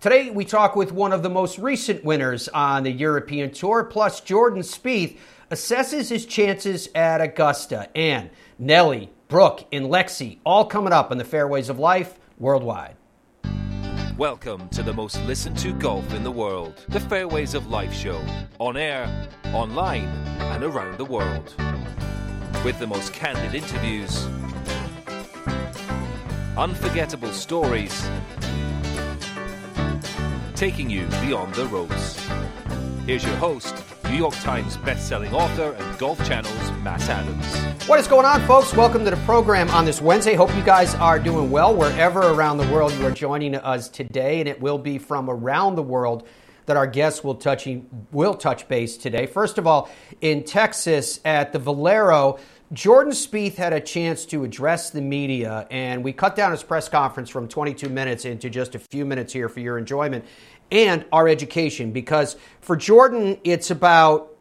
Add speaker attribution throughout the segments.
Speaker 1: Today, we talk with one of the most recent winners on the European Tour, plus Jordan Spieth assesses his chances at Augusta. And Nelly, Brooke, and Lexi, all coming up on the Fairways of Life worldwide.
Speaker 2: Welcome to the most listened to golf in the world, the Fairways of Life show, on air, online, and around the world. With the most candid interviews, unforgettable stories, taking you beyond the ropes. Here's your host, New York Times best-selling author and Golf Channel's Matt Adams.
Speaker 1: What is going on, folks? Welcome to the program on this Wednesday. Hope you guys are doing well wherever around the world you are joining us today, and it will be from around the world that our guests will touch will touch base today. First of all, in Texas at the Valero, Jordan Spieth had a chance to address the media, and we cut down his press conference from 22 minutes into just a few minutes here for your enjoyment and our education. Because for Jordan, it's about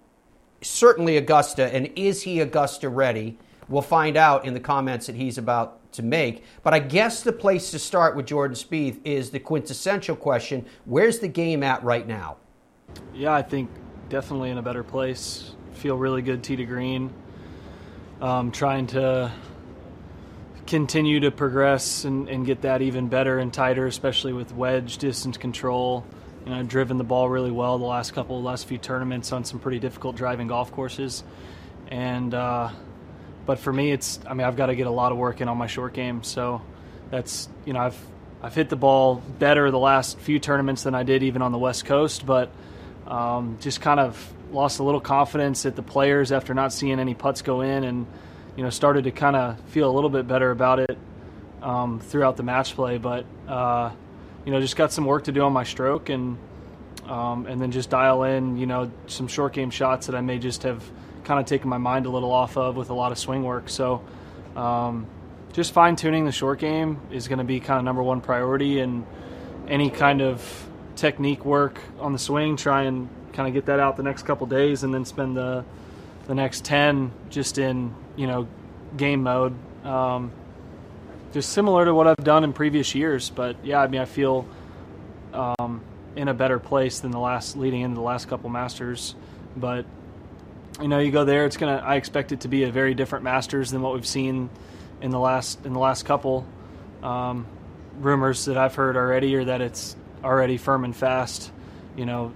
Speaker 1: certainly Augusta, and is he Augusta ready? We'll find out in the comments that he's about to make. But I guess the place to start with Jordan Spieth is the quintessential question where's the game at right now?
Speaker 3: Yeah, I think definitely in a better place. Feel really good tee to green um, trying to continue to progress and, and, get that even better and tighter, especially with wedge distance control. You know, I've driven the ball really well the last couple, last few tournaments on some pretty difficult driving golf courses, and uh, but for me, it's I mean I've got to get a lot of work in on my short game. So that's you know I've I've hit the ball better the last few tournaments than I did even on the West Coast, but um, just kind of lost a little confidence at the players after not seeing any putts go in, and you know started to kind of feel a little bit better about it um, throughout the match play. But uh, you know, just got some work to do on my stroke, and um, and then just dial in you know some short game shots that I may just have kind of taken my mind a little off of with a lot of swing work. So. Um, just fine tuning the short game is going to be kind of number one priority, and any kind of technique work on the swing, try and kind of get that out the next couple days, and then spend the the next ten just in you know game mode. Um, just similar to what I've done in previous years, but yeah, I mean, I feel um, in a better place than the last leading into the last couple Masters. But you know, you go there, it's gonna. I expect it to be a very different Masters than what we've seen in the last in the last couple. Um, rumors that I've heard already are that it's already firm and fast. You know,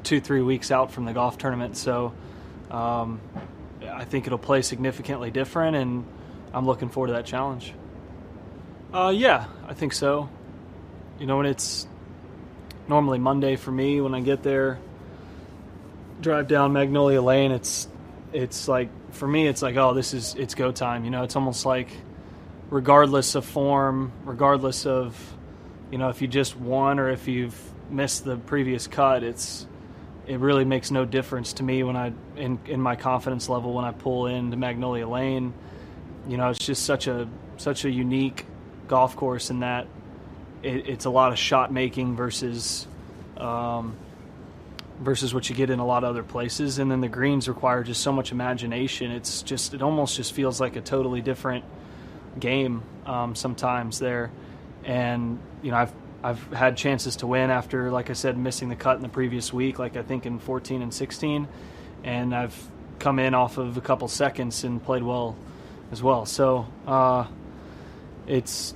Speaker 3: two three weeks out from the golf tournament. So um, I think it'll play significantly different, and I'm looking forward to that challenge. Uh, yeah, I think so. You know, when it's normally Monday for me when I get there, drive down Magnolia Lane, it's it's like for me it's like oh this is it's go time. You know, it's almost like regardless of form, regardless of you know if you just won or if you've missed the previous cut, it's it really makes no difference to me when I in in my confidence level when I pull into Magnolia Lane. You know, it's just such a such a unique golf course in that it, it's a lot of shot making versus um, versus what you get in a lot of other places. And then the greens require just so much imagination. It's just it almost just feels like a totally different game um, sometimes there. And you know, I've I've had chances to win after, like I said, missing the cut in the previous week, like I think in 14 and 16, and I've come in off of a couple seconds and played well as well. So uh, it's,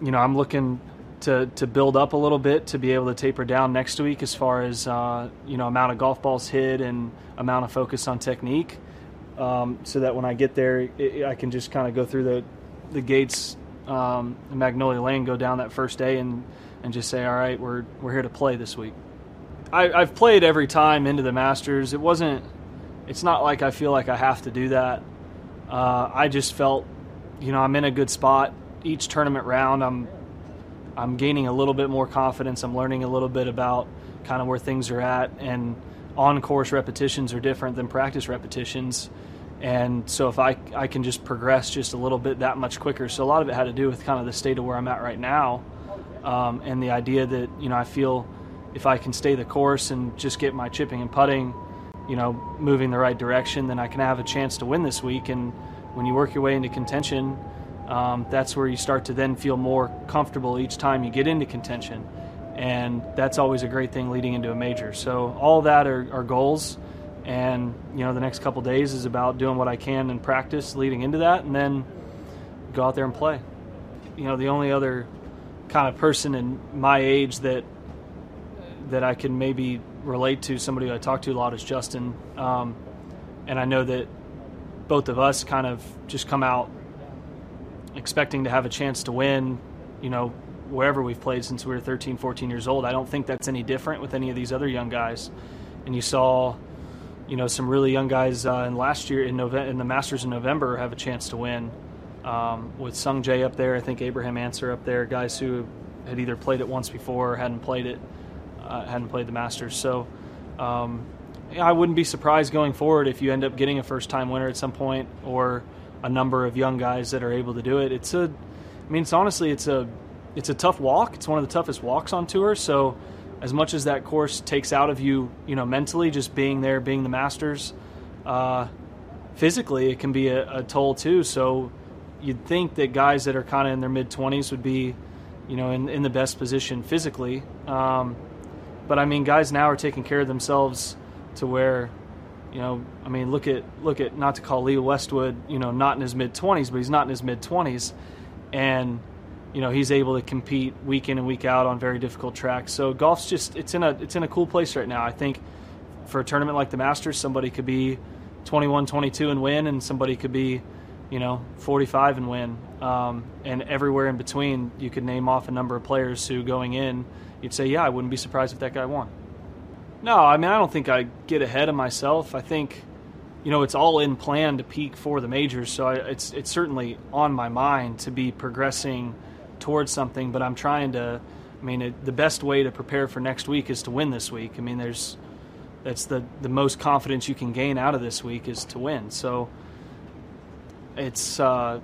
Speaker 3: you know, I'm looking to to build up a little bit to be able to taper down next week as far as uh, you know amount of golf balls hit and amount of focus on technique, um, so that when I get there, it, I can just kind of go through the the gates um, Magnolia Lane, go down that first day and and just say, all right, we're we're here to play this week. I, I've played every time into the Masters. It wasn't. It's not like I feel like I have to do that. Uh, I just felt, you know, I'm in a good spot. Each tournament round, I'm I'm gaining a little bit more confidence. I'm learning a little bit about kind of where things are at, and on course repetitions are different than practice repetitions. And so if I, I can just progress just a little bit that much quicker. So a lot of it had to do with kind of the state of where I'm at right now. Um, and the idea that, you know, I feel if I can stay the course and just get my chipping and putting, you know, moving the right direction, then I can have a chance to win this week. And when you work your way into contention, um, that's where you start to then feel more comfortable each time you get into contention. and that's always a great thing leading into a major. So all that are, are goals, and you know the next couple days is about doing what I can in practice leading into that, and then go out there and play. You know, the only other kind of person in my age that that I can maybe relate to, somebody I talk to a lot, is Justin, um, and I know that both of us kind of just come out expecting to have a chance to win, you know, wherever we've played since we were 13, 14 years old. I don't think that's any different with any of these other young guys. And you saw, you know, some really young guys uh, in last year in, November, in the Masters in November have a chance to win. Um, with Sung Jae up there, I think Abraham Ancer up there, guys who had either played it once before or hadn't played it, uh, hadn't played the Masters. So um, I wouldn't be surprised going forward if you end up getting a first time winner at some point or a number of young guys that are able to do it. It's a, I mean, it's honestly, it's a, it's a tough walk. It's one of the toughest walks on tour. So, as much as that course takes out of you, you know, mentally, just being there, being the Masters, uh, physically, it can be a, a toll too. So, you'd think that guys that are kind of in their mid twenties would be, you know, in, in the best position physically. Um, but I mean, guys now are taking care of themselves to where you know, I mean, look at look at not to call Lee Westwood, you know, not in his mid twenties, but he's not in his mid twenties, and you know he's able to compete week in and week out on very difficult tracks. So golf's just it's in a it's in a cool place right now. I think for a tournament like the Masters, somebody could be 21, 22 and win, and somebody could be you know 45 and win, um, and everywhere in between, you could name off a number of players who going in, you'd say, yeah, I wouldn't be surprised if that guy won. No, I mean I don't think I get ahead of myself. I think, you know, it's all in plan to peak for the majors, so I, it's it's certainly on my mind to be progressing towards something. But I'm trying to. I mean, it, the best way to prepare for next week is to win this week. I mean, there's that's the the most confidence you can gain out of this week is to win. So it's uh,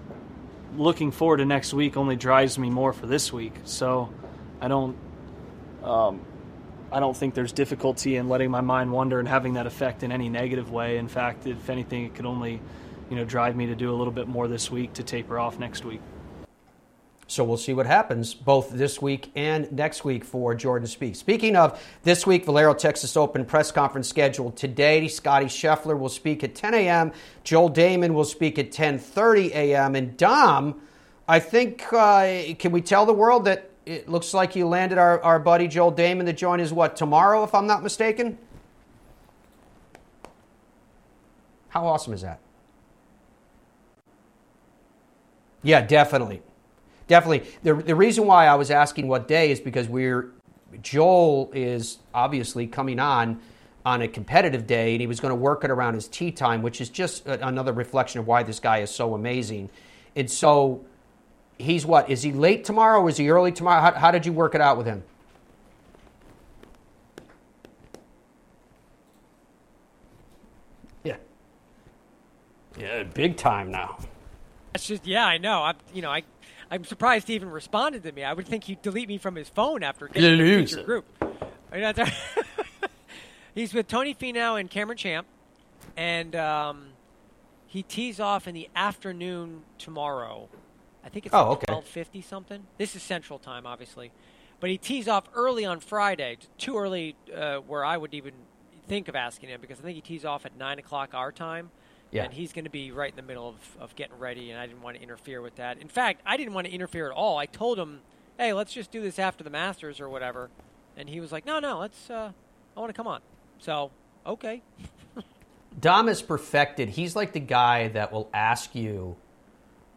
Speaker 3: looking forward to next week only drives me more for this week. So I don't. Um, I don't think there's difficulty in letting my mind wander and having that effect in any negative way. In fact, if anything, it could only, you know, drive me to do a little bit more this week to taper off next week.
Speaker 1: So we'll see what happens both this week and next week for Jordan Spieth. Speaking of this week, Valero Texas Open press conference scheduled today. Scottie Scheffler will speak at 10 a.m. Joel Dahmen will speak at 10:30 a.m. And Dom, I think, uh, can we tell the world that it looks like you landed our, our buddy Joel Dahmen to join is what, tomorrow, if I'm not mistaken? How awesome is that? Yeah, definitely. Definitely. The, the reason why I was asking what day is because we're Joel is obviously coming on on a competitive day and he was going to work it around his tee time, which is just another reflection of why this guy is so amazing. And so he's what? Is he late tomorrow or is he early tomorrow? How, how did you work it out with him? Yeah. Yeah, big time now.
Speaker 4: That's just yeah, I know. I'm you know I I'm surprised he even responded to me. I would think he'd delete me from his phone after getting the feature group. He's with Tony Finau and Cameron Champ, and um, he tees off in the afternoon tomorrow I think it's
Speaker 1: oh,
Speaker 4: like
Speaker 1: okay.
Speaker 4: twelve fifty something. This is Central Time, obviously, but he tees off early on Friday. Too early uh, where I would even think of asking him because I think he tees off at nine o'clock our time.
Speaker 1: Yeah.
Speaker 4: And he's going to be right in the middle of, of getting ready, and I didn't want to interfere with that. In fact, I didn't want to interfere at all. I told him, "Hey, let's just do this after the Masters or whatever," and he was like, "No, no, let's. Uh, I want to come on." So, okay.
Speaker 1: Dom is perfected. He's like the guy that will ask you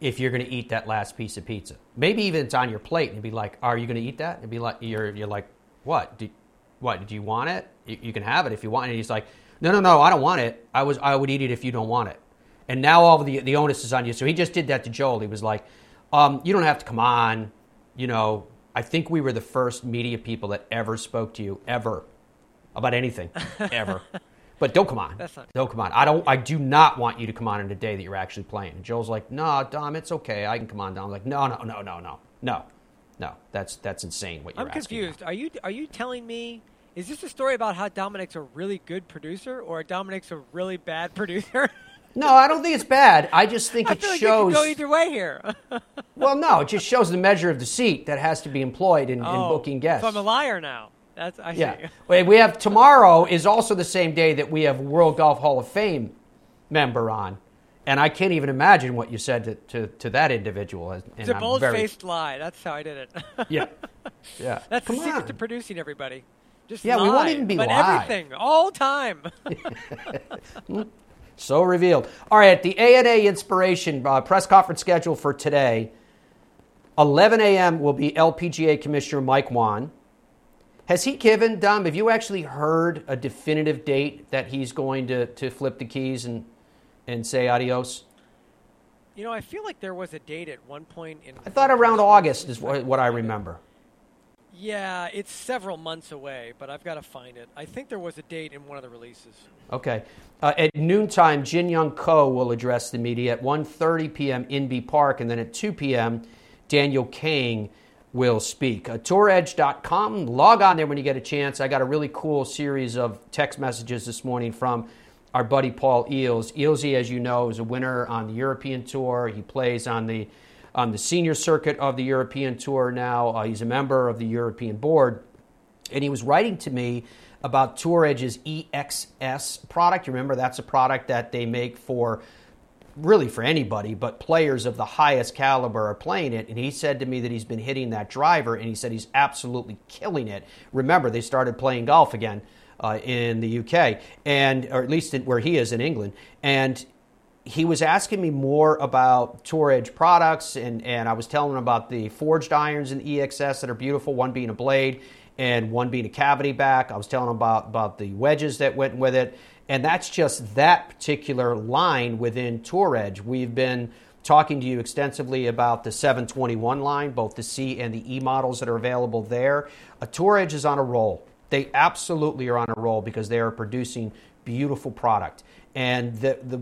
Speaker 1: if you're going to eat that last piece of pizza. Maybe even it's on your plate and he'd be like, "Are you going to eat that?" And be like, "You're you're like, what? Do, what? Do you want it? You, you, can have it if you want." And he's like, "No, no, no, I don't want it. I was I would eat it if you don't want it." And now all the the onus is on you. So he just did that to Joel. He was like, um, "You don't have to come on." You know, I think we were the first media people that ever spoke to you ever about anything ever. But don't come on.
Speaker 4: That's not.
Speaker 1: Don't come on. I don't. I do not want you to come on in a day that you're actually playing. And Joel's like, No, Dom, it's okay. I can come on. Dom, I'm like, No, no, no, no, no, no, no. That's that's insane. What you're
Speaker 4: I'm confused. Are you are you telling me? Is this a story about how Dominic's a really good producer or Dominic's a really bad producer?
Speaker 1: No, I don't think it's bad. I just think
Speaker 4: I
Speaker 1: it
Speaker 4: feel like
Speaker 1: shows.
Speaker 4: it could go either way here.
Speaker 1: well, no, it just shows the measure of deceit that has to be employed in, in
Speaker 4: Oh,
Speaker 1: booking guests.
Speaker 4: So I'm a liar now. That's I see.
Speaker 1: Yeah. Wait, we have tomorrow is also the same day that we have World Golf Hall of Fame member on. And I can't even imagine what you said to, to, to that individual. And
Speaker 4: It's a
Speaker 1: I'm
Speaker 4: bold
Speaker 1: very-
Speaker 4: faced lie. That's how I did it.
Speaker 1: Yeah. Yeah.
Speaker 4: That's
Speaker 1: Come
Speaker 4: the secret
Speaker 1: on.
Speaker 4: to producing everybody. Just
Speaker 1: Yeah, we won't even be live.
Speaker 4: everything all time.
Speaker 1: So revealed. All right, the ANA Inspiration uh, press conference schedule for today. 11 a.m. will be LPGA Commissioner Mike Whan. Has he given, Dom, have you actually heard a definitive date that he's going to, to flip the keys and, and say adios?
Speaker 4: you know, I feel like there was a date at one point in.
Speaker 1: I thought around August is what, what I remember.
Speaker 4: Yeah, it's several months away, but I've got to find it. I think there was a date in one of the releases.
Speaker 1: Okay. Uh, at noontime, Jin Young Ko will address the media at 1.30 p.m. Inbee Park, and then at 2 p.m., Danielle Kang will speak. Uh, TourEdge.com, log on there when you get a chance. I got a really cool series of text messages this morning from our buddy Paul Eales. Eelsy, as you know, is a winner on the European Tour. He plays on the on the senior circuit of the European Tour now. Uh, he's a member of the European Board and he was writing to me about Tour Edge's EXS product. You remember that's a product that they make for really for anybody, but players of the highest caliber are playing it. And he said to me that he's been hitting that driver, and he said he's absolutely killing it. Remember, they started playing golf again uh, in the UK, and or at least in, where he is in England, and he was asking me more about Tour Edge products, and, and I was telling him about the forged irons in the EXS that are beautiful, one being a blade and one being a cavity back. I was telling him about, about the wedges that went with it, and that's just that particular line within Tour Edge. We've been talking to you extensively about the 721 line, both the C and the E models that are available there. A Tour Edge is on a roll. They absolutely are on a roll because they are producing beautiful product. And the, the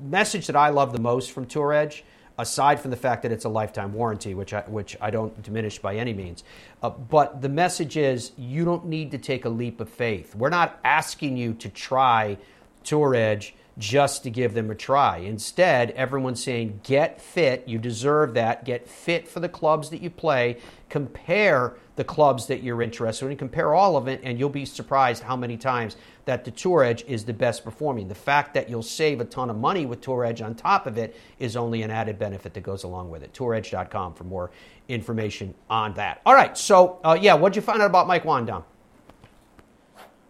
Speaker 1: message that I love the most from Tour Edge, aside from the fact that it's a lifetime warranty, which I, which I don't diminish by any means, uh, but the message is you don't need to take a leap of faith. We're not asking you to try Tour Edge just to give them a try. Instead, everyone's saying get fit. You deserve that. Get fit for the clubs that you play. Compare the clubs that you're interested in. Compare all of it, and you'll be surprised how many times that the Tour Edge is the best performing. The fact that you'll save a ton of money with Tour Edge on top of it is only an added benefit that goes along with it. TourEdge.com for more information on that. All right, so uh, yeah, what'd you find out about Mike Whan, Dom?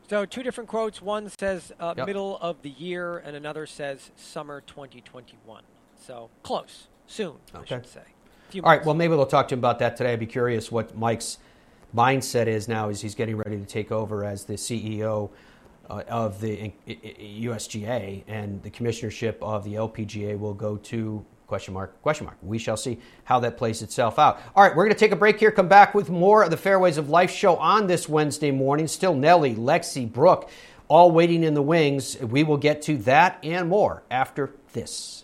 Speaker 4: So two different quotes. One says uh,
Speaker 1: Yep.
Speaker 4: middle of the year, and another says summer 2021. So close, soon, I should say.
Speaker 1: All right, well, maybe we'll talk to him about that today. I'd be curious what Mike's mindset is now as he's getting ready to take over as the CEO uh, of the I- I- USGA and the commissionership of the LPGA will go to question mark question mark. We shall see how that plays itself out. All right, we're going to take a break here. Come back with more of the Fairways of Life show on this Wednesday morning. Still Nelly, Lexi, Brooke, all waiting in the wings. We will get to that and more after this.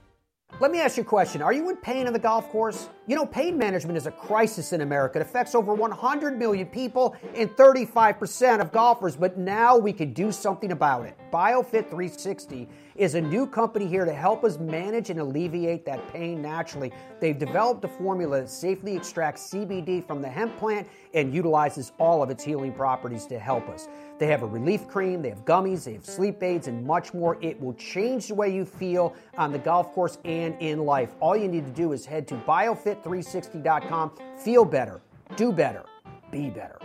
Speaker 1: Let me ask you a question. Are you in pain on the golf course? You know, pain management is a crisis in America. It affects over 100 million people and 35% of golfers, but now we can do something about it. BioFit 360 is a new company here to help us manage and alleviate that pain naturally. They've developed a formula that safely extracts CBD from the hemp plant and utilizes all of its healing properties to help us. They have a relief cream, they have gummies, they have sleep aids, and much more. It will change the way you feel on the golf course and in life. All you need to do is head to biofit360.com. Feel better, do better, be better.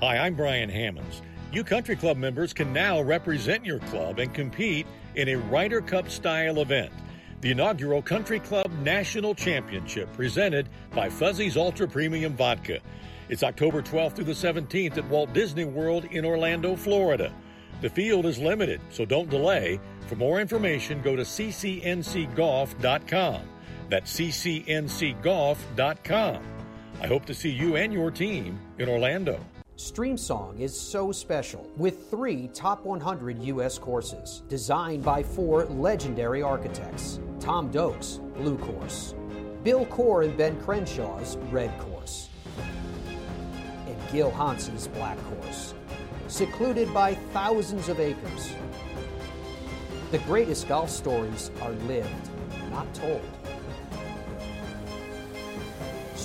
Speaker 5: Hi, I'm Brian Hammonds. You country club members can now represent your club and compete in a Ryder Cup style event. The inaugural Country Club National Championship presented by Fuzzy's Ultra Premium Vodka. It's October 12th through the 17th at Walt Disney World in Orlando, Florida. The field is limited, so don't delay. For more information, go to ccncgolf.com. That's ccncgolf.com. I hope to see you and your team in Orlando.
Speaker 1: StreamSong is so special with three top 100 U.S. courses designed by four legendary architects Tom Doak's Blue Course, Bill Coore and Ben Crenshaw's Red Course, and Gil Hanse's Black Course. Secluded by thousands of acres. The greatest golf stories are lived, not told.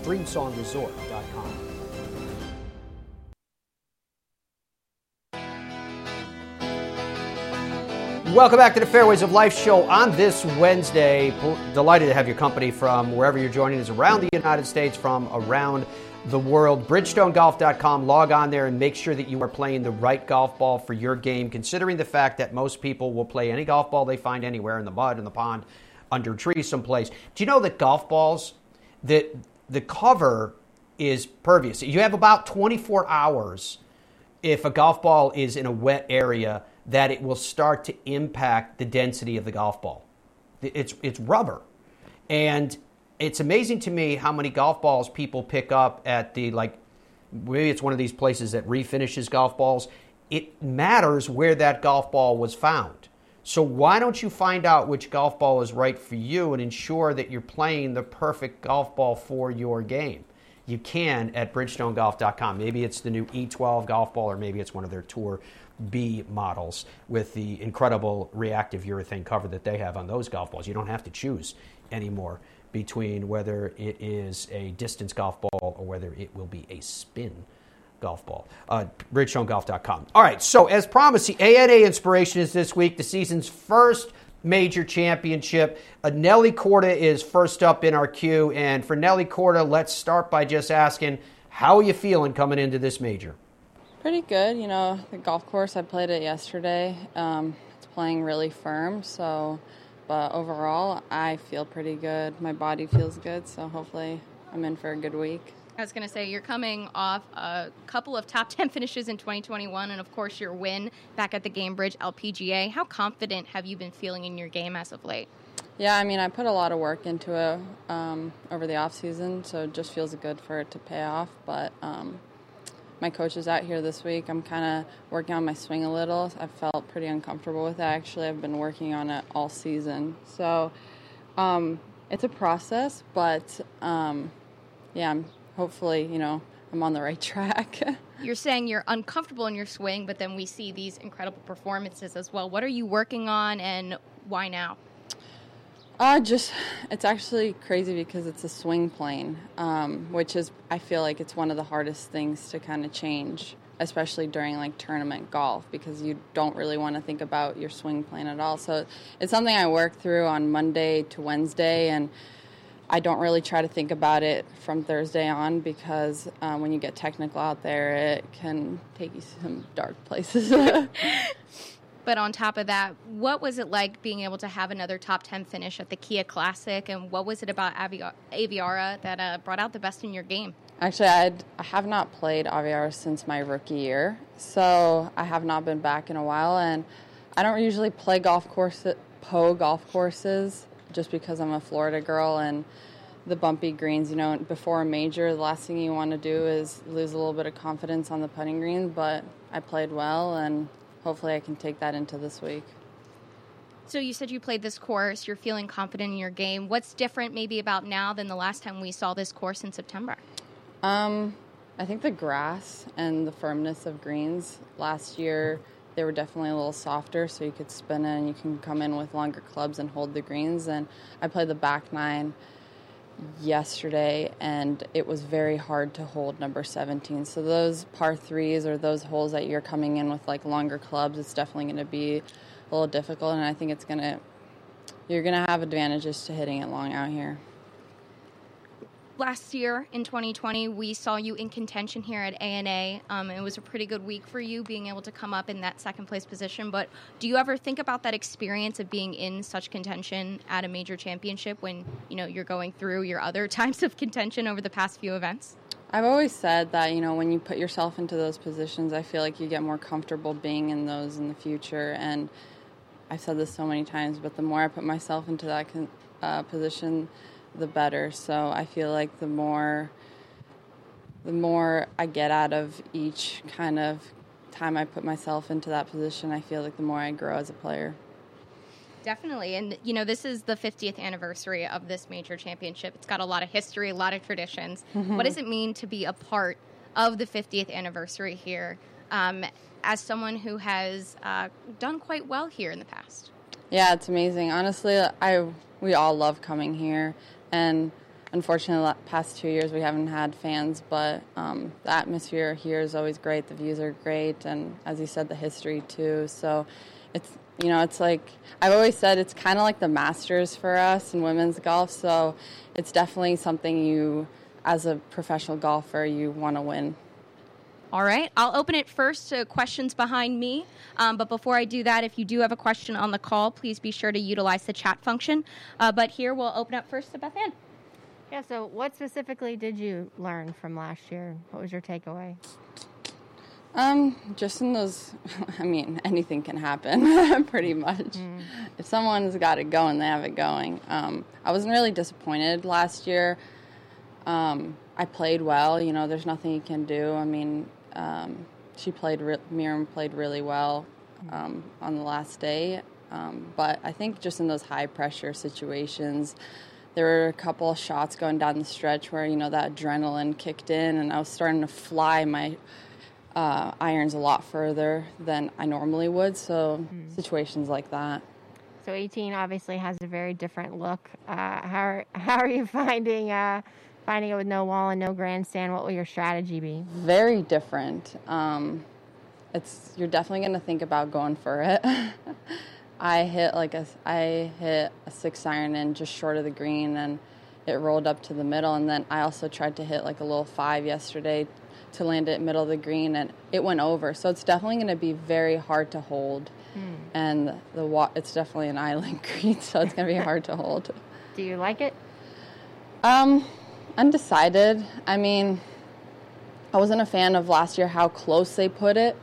Speaker 1: StreamSongResort.com. Welcome back to the Fairways of Life show on this Wednesday. Delighted to have your company from wherever you're joining us around the United States, from around the world. BridgestoneGolf.com. Log on there and make sure that you are playing the right golf ball for your game, considering the fact that most people will play any golf ball they find anywhere in the mud, in the pond, under trees, someplace. Do you know that golf balls, that the cover is pervious? You have about 24 hours if a golf ball is in a wet area that it will start to impact the density of the golf ball. It's, it's rubber. And it's amazing to me how many golf balls people pick up at the, like, maybe it's one of these places that refinishes golf balls. It matters where that golf ball was found. So why don't you find out which golf ball is right for you and ensure that you're playing the perfect golf ball for your game? You can at bridgestonegolf.com. Maybe it's the new E12 golf ball or maybe it's one of their tour B models with the incredible reactive urethane cover that they have on those golf balls. You don't have to choose anymore between whether it is a distance golf ball or whether it will be a spin golf ball. Uh, BridgestoneGolf.com. All right, so as promised, the ANA Inspiration is this week, the season's first major championship. Uh, Nelly Korda is first up in our queue. And for Nelly Korda, let's start by just asking, how are you feeling coming into this major?
Speaker 6: Pretty good. You know, the golf course, I played it yesterday. Um, it's playing really firm, so, but overall, I feel pretty good. My body feels good, so hopefully I'm in for a good week.
Speaker 7: I was going to say, you're coming off a couple of top 10 finishes in 2021, and of course, your win back at the Gainbridge LPGA. How confident have you been feeling in your game as of late?
Speaker 6: Yeah, I mean, I put a lot of work into it um, over the off season, so it just feels good for it to pay off. But um, my coach is out here this week. I'm kind of working on my swing a little. I felt pretty uncomfortable with it. Actually, I've been working on it all season. So um, it's a process, but um, yeah, I'm hopefully, you know, I'm on the right track.
Speaker 7: you're saying you're uncomfortable in your swing, but then we see these incredible performances as well. What are you working on and why now?
Speaker 6: Uh, just it's actually crazy because it's a swing plane, um, which is I feel like it's one of the hardest things to kind of change, especially during like tournament golf because you don't really want to think about your swing plane at all. So it's something I work through on Monday to Wednesday, and I don't really try to think about it from Thursday on because um, when you get technical out there, it can take you to some dark places.
Speaker 7: But on top of that, what was it like being able to have another top 10 finish at the Kia Classic? And what was it about Avi- Aviara that uh, brought out the best in your game?
Speaker 6: Actually, I'd, I have not played Aviara since my rookie year, so I have not been back in a while. And I don't usually play golf course, Poa golf courses, just because I'm a Florida girl and the bumpy greens. You know, before a major, the last thing you want to do is lose a little bit of confidence on the putting green. But I played well, and hopefully, I can take that into this week.
Speaker 7: So you said you played this course. You're feeling confident in your game. What's different, maybe about now than the last time we saw this course in September?
Speaker 6: Um, I think the grass and the firmness of greens. Last year, they were definitely a little softer, so you could spin in. You can come in with longer clubs and hold the greens. And I played the back nine yesterday, and it was very hard to hold number 17. So those par threes or those holes that you're coming in with like longer clubs, it's definitely going to be a little difficult, and I think it's going to you're going to have advantages to hitting it long out here
Speaker 7: last year in 2020, we saw you in contention here at ANA. Um, it was a pretty good week for you being able to come up in that second place position. But do you ever think about that experience of being in such contention at a major championship when you know you're going through your other times of contention over the past few events?
Speaker 6: I've always said that you know when you put yourself into those positions, I feel like you get more comfortable being in those in the future. And I've said this so many times, but the more I put myself into that con- uh, position, the better. So I feel like the more the more I get out of each kind of time I put myself into that position, I feel like the more I grow as a player.
Speaker 7: Definitely. And, you know, this is the 50th anniversary of this major championship. It's got a lot of history, a lot of traditions. Mm-hmm. What does it mean to be a part of the 50th anniversary here um, as someone who has uh, done quite well here in the past?
Speaker 6: Yeah, it's amazing. Honestly, I we all love coming here. And unfortunately, the past two years we haven't had fans, but um, the atmosphere here is always great. The views are great, and as you said, the history too. So it's you know it's like I've always said it's kind of like the Masters for us in women's golf. So it's definitely something you, as a professional golfer, you want to win.
Speaker 7: All right, I'll open it first to questions behind me. Um, but before I do that, if you do have a question on the call, please be sure to utilize the chat function. Uh, but here we'll open up first to Beth Ann.
Speaker 8: Yeah, so what specifically did you learn from last year? What was your takeaway?
Speaker 6: Um, just in those, I mean, anything can happen, pretty much. Mm. If someone's got it going, they have it going. Um, I wasn't really disappointed last year. Um, I played well. You know, there's nothing you can do. I mean, um, she played, re- Mirim played really well um, on the last day. Um, but I think just in those high pressure situations, there were a couple of shots going down the stretch where, you know, that adrenaline kicked in and I was starting to fly my uh, irons a lot further than I normally would. So mm. situations like that.
Speaker 8: So 18 obviously has a very different look. Uh, how, are, how are you finding uh, finding it with no wall and no grandstand, what will your strategy be?
Speaker 6: Very different. Um, it's you're definitely going to think about going for it. I hit like a I hit a six iron in just short of the green and it rolled up to the middle and then I also tried to hit like a little five yesterday to land it middle of the green and it went over. So it's definitely going to be very hard to hold. Hmm. And the wa- it's definitely an island green, so it's going to be hard to hold.
Speaker 8: Do you like it?
Speaker 6: Um, Undecided. I mean, I wasn't a fan of last year how close they put it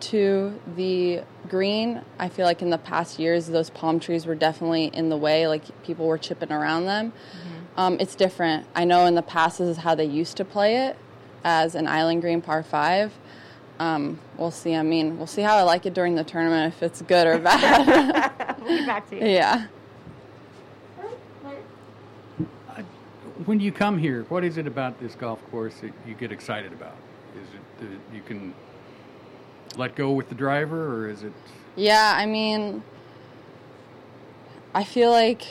Speaker 6: to the green. I feel like in the past years, those palm trees were definitely in the way, like people were chipping around them. Mm-hmm. Um, it's different. I know in the past, this is how they used to play it as an island green par five. Um, we'll see. I mean, we'll see how I like it during the tournament, if it's good or
Speaker 8: bad. we'll get back to you.
Speaker 6: Yeah.
Speaker 9: When you come here, what is it about this golf course that you get excited about? Is it that you can let go with the driver, or is it?
Speaker 6: Yeah, I mean, I feel like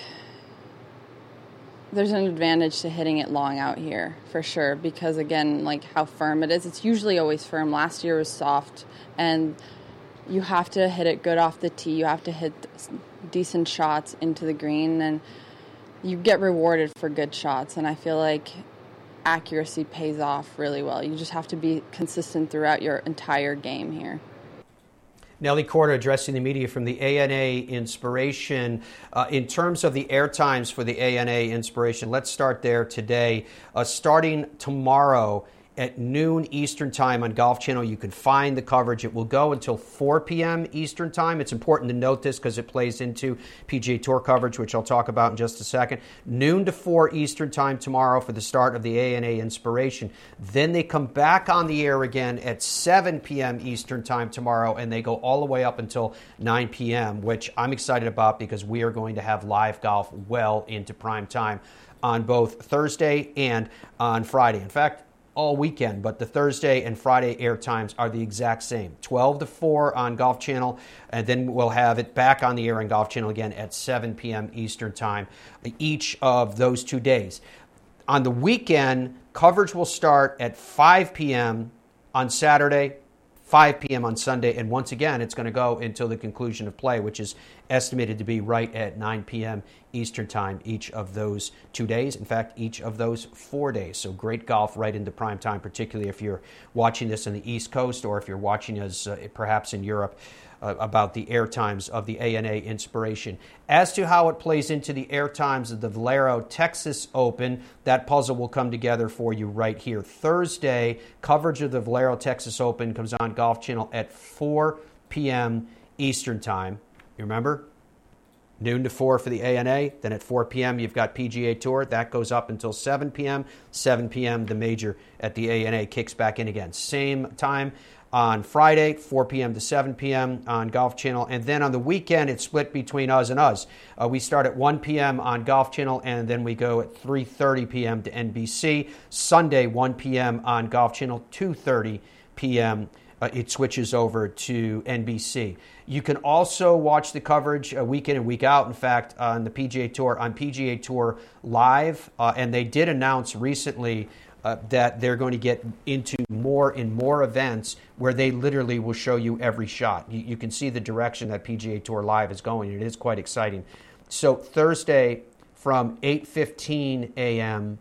Speaker 6: there's an advantage to hitting it long out here for sure because again, like how firm it is. It's usually always firm. Last year was soft, and you have to hit it good off the tee. You have to hit decent shots into the green and you get rewarded for good shots, and I feel like accuracy pays off really well. You just have to be consistent throughout your entire game here.
Speaker 1: Nelly Korda addressing the media from the ANA Inspiration. Uh, in terms of the air times for the ANA Inspiration, let's start there today. Uh, starting tomorrow, at noon Eastern Time on Golf Channel. You can find the coverage. It will go until 4 p.m. Eastern Time. It's important to note this because it plays into PGA Tour coverage, which I'll talk about in just a second. Noon to 4 Eastern Time tomorrow for the start of the ANA Inspiration. Then they come back on the air again at 7 p.m. Eastern Time tomorrow, and they go all the way up until 9 p.m., which I'm excited about because we are going to have live golf well into prime time on both Thursday and on Friday. In fact, all weekend, but the Thursday and Friday air times are the exact same 12 to 4 on Golf Channel, and then we'll have it back on the air on Golf Channel again at 7 p.m. Eastern Time each of those two days. On the weekend, coverage will start at 5 p.m. on Saturday, 5 p.m. on Sunday, and once again, it's going to go until the conclusion of play, which is estimated to be right at 9 p.m. Eastern Time each of those two days. In fact, each of those four days. So great golf right into prime time, particularly if you're watching this on the East Coast or if you're watching us uh, perhaps in Europe uh, about the air times of the ANA Inspiration. As to how it plays into the air times of the Valero Texas Open, that puzzle will come together for you right here. Thursday, coverage of the Valero Texas Open comes on Golf Channel at 4 p.m. Eastern Time. You remember? Noon to 4 for the ANA. Then at 4 p.m., you've got PGA Tour. That goes up until 7 p.m. 7 p.m., the major at the ANA kicks back in again. Same time on Friday, 4 p.m. to 7 p.m. on Golf Channel. And then on the weekend, it's split between us and us. Uh, we start at 1 p.m. on Golf Channel, and then we go at 3.30 p.m. to NBC. Sunday, 1 p.m. on Golf Channel, 2.30 p.m. Uh, it switches over to NBC. You can also watch the coverage uh, week in and week out. In fact, on the PGA Tour, on PGA Tour Live, uh, and they did announce recently uh, that they're going to get into more and more events where they literally will show you every shot. You, you, can see the direction that PGA Tour Live is going. and It is quite exciting. So Thursday from 8:15 a.m.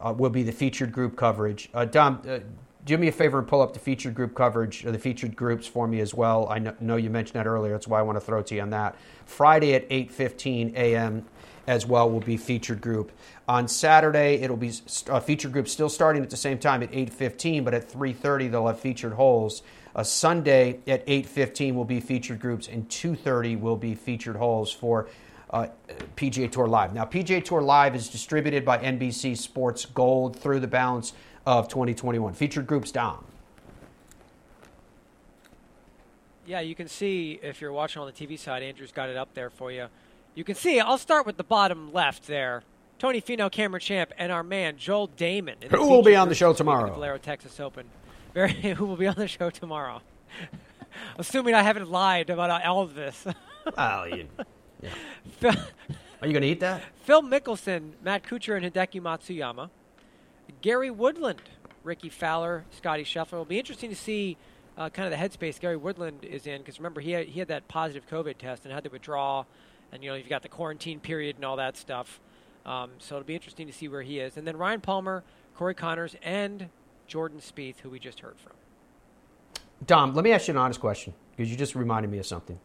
Speaker 1: Uh, will be the featured group coverage. Uh, Dom, uh, do me a favor and pull up the featured group coverage, or the featured groups for me as well. I know you mentioned that earlier. That's why I want to throw to you on that. Friday at 8:15 a.m. as well will be featured group. On Saturday, it'll be featured group still starting at the same time at 8:15, but at 3:30 they'll have featured holes. A Sunday at 8:15 will be featured groups, and 2:30 will be featured holes for uh, PGA Tour Live. Now, PGA Tour Live is distributed by NBC Sports Gold through the balance of 2021. Featured groups down.
Speaker 4: Yeah, you can see if you're watching on the TV side, Andrew's got it up there for you. You can see. I'll start with the bottom left there. Tony Finau, Cameron Champ, and our man Joel Dahmen.
Speaker 1: Who will be on the show tomorrow?
Speaker 4: The Valero Texas Open. Very, who will be on the show tomorrow? Assuming I haven't lied about all of this.
Speaker 1: well, you, yeah. Phil, Are you going to eat that?
Speaker 4: Phil Mickelson, Matt Kuchar, and Hideki Matsuyama. Gary Woodland, Rickie Fowler, Scottie Scheffler. It'll be interesting to see uh, kind of the headspace Gary Woodland is in because remember he had, he had that positive COVID test and had to withdraw, and you know you've got the quarantine period and all that stuff. Um, so it'll be interesting to see where he is. And then Ryan Palmer, Corey Conners, and Jordan Spieth, who we just heard from.
Speaker 1: Dom, let me ask you an honest question because you just reminded me of something.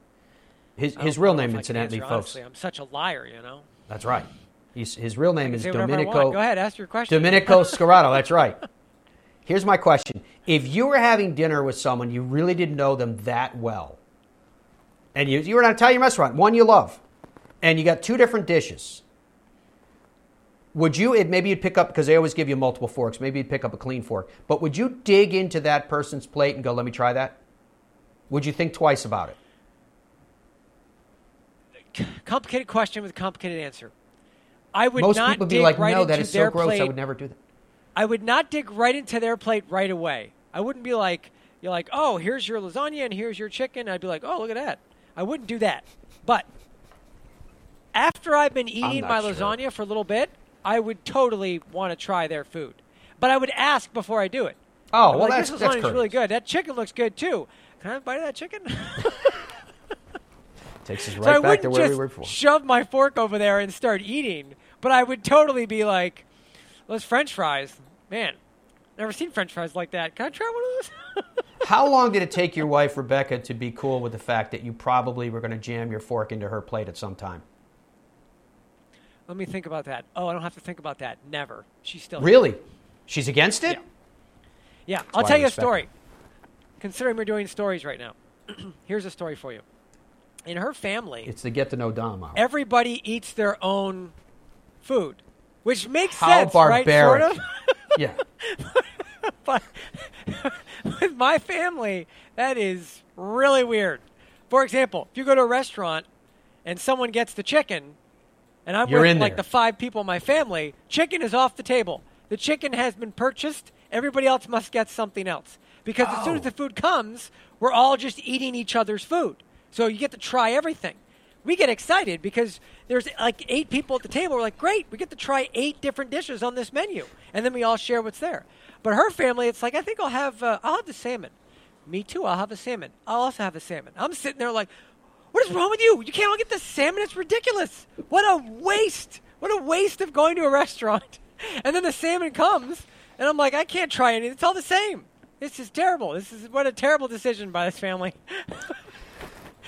Speaker 1: His, his real name, incidentally, folks.
Speaker 4: Honestly. I'm such a liar, you know.
Speaker 1: That's right. He's, his real name is Domenico.
Speaker 4: Go ahead, ask your question.
Speaker 1: Domenico Scarrato. That's right. Here's my question: If you were having dinner with someone you really didn't know them that well, and you you were at an Italian restaurant, one you love, and you got two different dishes, would you? Maybe you'd pick up because they always give you multiple forks. Maybe you'd pick up a clean fork, but would you dig into that person's plate and go, "Let me try that"? Would you think twice about
Speaker 4: it? Complicated question with a complicated answer. I would
Speaker 1: Most
Speaker 4: not
Speaker 1: people would
Speaker 4: dig
Speaker 1: be like,
Speaker 4: right
Speaker 1: no, that is so gross.
Speaker 4: plate.
Speaker 1: I would never do that.
Speaker 4: I would not dig right into their plate right away. I wouldn't be like, you're like, oh, here's your lasagna and here's your chicken. I'd be like, oh, look at that. I wouldn't do that. But after I've been eating my
Speaker 1: sure.
Speaker 4: lasagna for a little bit, I would totally want to try their food. But I would ask before I do it.
Speaker 1: Oh,
Speaker 4: I'm
Speaker 1: well,
Speaker 4: like,
Speaker 1: that's
Speaker 4: this
Speaker 1: that's
Speaker 4: lasagna's really good. That chicken looks good too. Can I have a bite of that chicken?
Speaker 1: Takes us
Speaker 4: so
Speaker 1: right
Speaker 4: I
Speaker 1: back to where
Speaker 4: just
Speaker 1: we were before.
Speaker 4: shove my fork over there and start eating. But I would totally be like, those French fries, man, never seen French fries like that. Can I try one of those?
Speaker 1: How long did it take your wife Rebecca to be cool with the fact that you probably were going to jam your fork into her plate at some time?
Speaker 4: Let me think about that. Oh, I don't have to think about that. Never. She's still
Speaker 1: Really? She's against it?
Speaker 4: Yeah, I'll tell
Speaker 1: I
Speaker 4: you a story. Considering we're doing stories right now, here's a story for you. In her family,
Speaker 1: It's the get to know Dom hour.
Speaker 4: everybody eats their own food, which makes
Speaker 1: How
Speaker 4: sense, right?
Speaker 1: barbaric.
Speaker 4: Sort of.
Speaker 1: yeah.
Speaker 4: but with my family, that is really weird. For example, if you go to a restaurant and someone gets the chicken, and I'm
Speaker 1: You're
Speaker 4: with like
Speaker 1: there.
Speaker 4: the five people in my family, chicken is off the table. The chicken has been purchased. Everybody else must get something else because as soon as
Speaker 1: Oh.
Speaker 4: the food comes, we're all just eating each other's food. So you get to try everything. We get excited because there's like eight people at the table. We're like, great, we get to try eight different dishes on this menu, and then we all share what's there. But her family, it's like, I think I'll have, uh, I'll have the salmon. Me too. I'll have a salmon. I'll also have a salmon. I'm sitting there like, what is wrong with you? You can't all get the salmon. It's ridiculous. What a waste. What a waste of going to a restaurant. And then the salmon comes, and I'm like, I can't try anything. It's all the same. This is terrible. This is what a terrible decision by this family.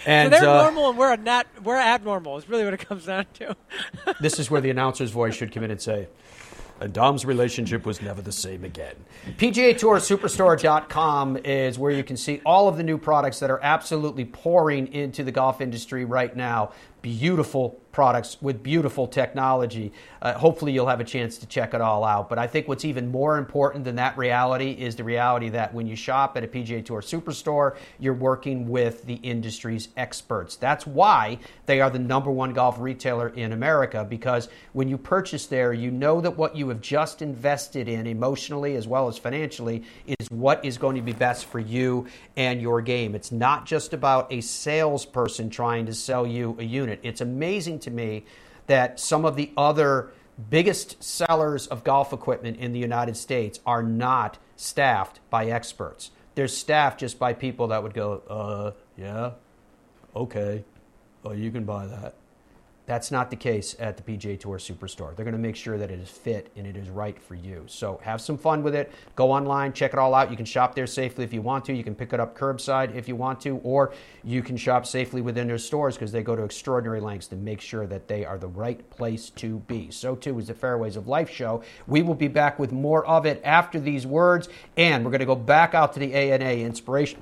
Speaker 1: And
Speaker 4: so they're
Speaker 1: uh,
Speaker 4: normal and we're not. We're abnormal. Is really what it comes down to.
Speaker 1: this is where the announcer's voice should come in and say, and Dom's relationship was never the same again. PGA Tour Superstore.com is where you can see all of the new products that are absolutely pouring into the golf industry right now. Beautiful products with beautiful technology. Uh, hopefully, you'll have a chance to check it all out. But I think what's even more important than that reality is the reality that when you shop at a PGA Tour Superstore, you're working with the industry's experts. That's why they are the number one golf retailer in America because when you purchase there, you know that what you have just invested in emotionally as well as financially is what is going to be best for you and your game. It's not just about a salesperson trying to sell you a unit. It's amazing to me that some of the other biggest sellers of golf equipment in the United States are not staffed by experts. They're staffed just by people that would go, uh, yeah, okay, oh, you can buy that. That's not the case at the PGA Tour Superstore. They're going to make sure that it is fit and it is right for you. So have some fun with it. Go online, check it all out. You can shop there safely if you want to. You can pick it up curbside if you want to, or you can shop safely within their stores because they go to extraordinary lengths to make sure that they are the right place to be. So too is the Fairways of Life show. We will be back with more of it after these words, and we're going to go back out to the ANA inspiration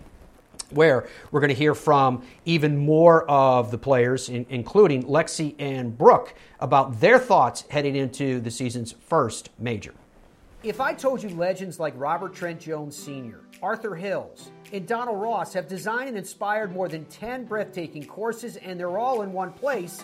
Speaker 1: where we're going to hear from even more of the players, in, including Lexi and Brooke, about their thoughts heading into the season's first major. If I told you legends like Robert Trent Jones Sr., Arthur Hills, and Donald Ross have designed and inspired more than 10 breathtaking courses and they're all in one place,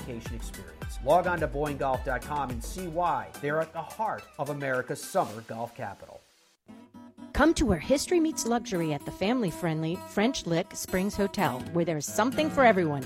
Speaker 1: vacation experience. Log on to BoyneGolf.com and see why they're at the heart of America's summer golf capital.
Speaker 10: Come to where history meets luxury at the family friendly French Lick Springs Hotel, where there's something for everyone,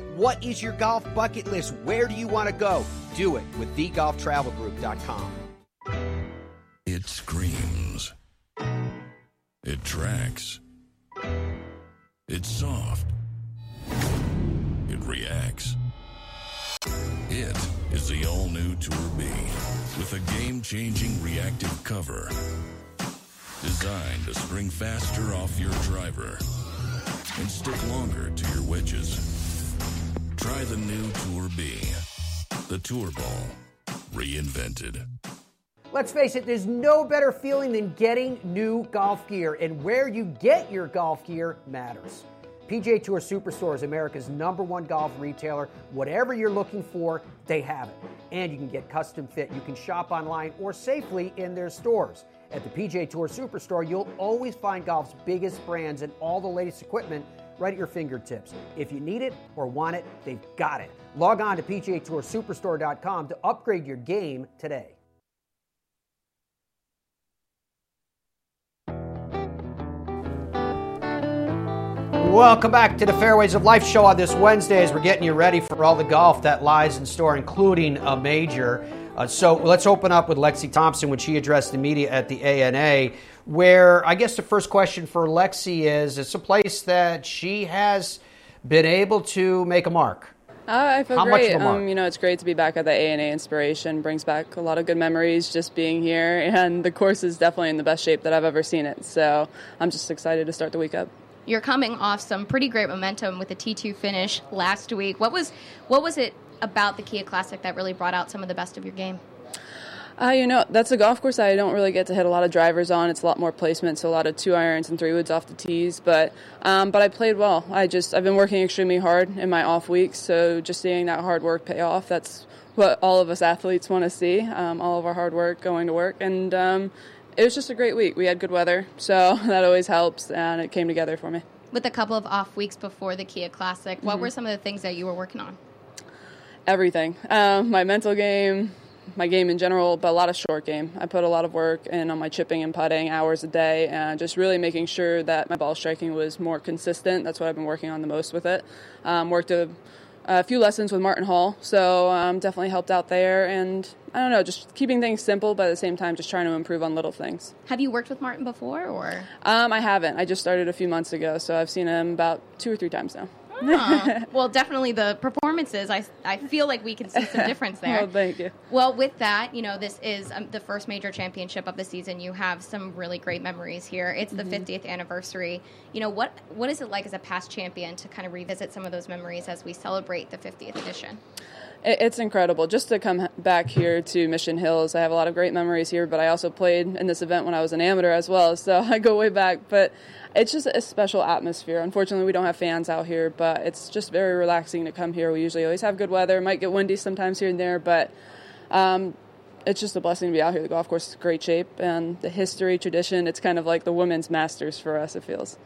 Speaker 11: What is your golf bucket list? Where do you want to go? Do it with TheGolfTravelGroup.com.
Speaker 12: It screams. It tracks. It's soft. It reacts. It is the all new Tour B with a game changing reactive cover designed to spring faster off your driver and stick longer to your wedges. Try the new Tour B, the Tour Ball, reinvented.
Speaker 1: Let's face it, there's no better feeling than getting new golf gear, and where you get your golf gear matters. PGA Tour Superstore is America's number one golf retailer. Whatever you're looking for, they have it. And you can get custom fit. You can shop online or safely in their stores. At the PGA Tour Superstore, you'll always find golf's biggest brands and all the latest equipment right at your fingertips. If you need it or want it, they've got it. Log on to PGATourSuperstore.com to upgrade your game today. Welcome back to the Fairways of Life show on this Wednesday as we're getting you ready for all the golf that lies in store, including a major. Uh, so let's open up with Lexi Thompson when she addressed the media at the ANA, where I guess the first question for Lexi is it's a place that she has been able to make a mark.
Speaker 13: Uh, I feel
Speaker 1: How much
Speaker 13: great.
Speaker 1: of a mark?
Speaker 13: Um, you know, it's great to be back at the ANA Inspiration. Brings back a lot of good memories just being here, and the course is definitely in the best shape that I've ever seen it. So I'm just excited to start the week up.
Speaker 7: You're coming off some pretty great momentum with the T2 finish last week. What was what was it about the Kia Classic that really brought out some of the best of your game?
Speaker 13: Uh, you know, that's a golf course I don't really get to hit a lot of drivers on. It's a lot more placement, so a lot of two irons and three woods off the tees. But um, but I played well. I just I've been working extremely hard in my off weeks, so just seeing that hard work pay off. That's what all of us athletes want to see. Um, all of our hard work going to work, and um, it was just a great week. We had good weather, so that always helps, and it came together for me.
Speaker 7: With a couple of off weeks before the Kia Classic, what
Speaker 13: Mhm.
Speaker 7: were some of the things that you were working on?
Speaker 13: everything. Um, my mental game, my game in general, but a lot of short game. I put a lot of work in on my chipping and putting hours a day, and just really making sure that my ball striking was more consistent. That's what I've been working on the most with it. Um, worked a, a few lessons with Martin Hall, so um, definitely helped out there. And I don't know, just keeping things simple, but at the same time, just trying to improve on little things.
Speaker 7: Have you worked with Martin before, or?
Speaker 13: Um, I haven't. I just started a few months ago, so I've seen him about two or three times now.
Speaker 7: Oh, well, definitely the performances. I, I feel like we can see some difference there.
Speaker 13: Well, thank you.
Speaker 7: Well, with that, you know, this is um, the first major championship of the season. You have some really great memories here. It's the
Speaker 13: Mhm.
Speaker 7: 50th anniversary. You know, what what is it like as a past champion to kind of revisit some of those memories as we celebrate the 50th edition?
Speaker 13: It- It's incredible just to come back here to Mission Hills. I have a lot of great memories here, but I also played in this event when I was an amateur as well, so I go way back. But it's just a special atmosphere. Unfortunately, we don't have fans out here, but it's just very relaxing to come here. We usually always have good weather. It might get windy sometimes here and there, but um, it's just a blessing to be out here. The golf course is great shape, and the history, tradition, it's kind of like the women's masters for us, it feels.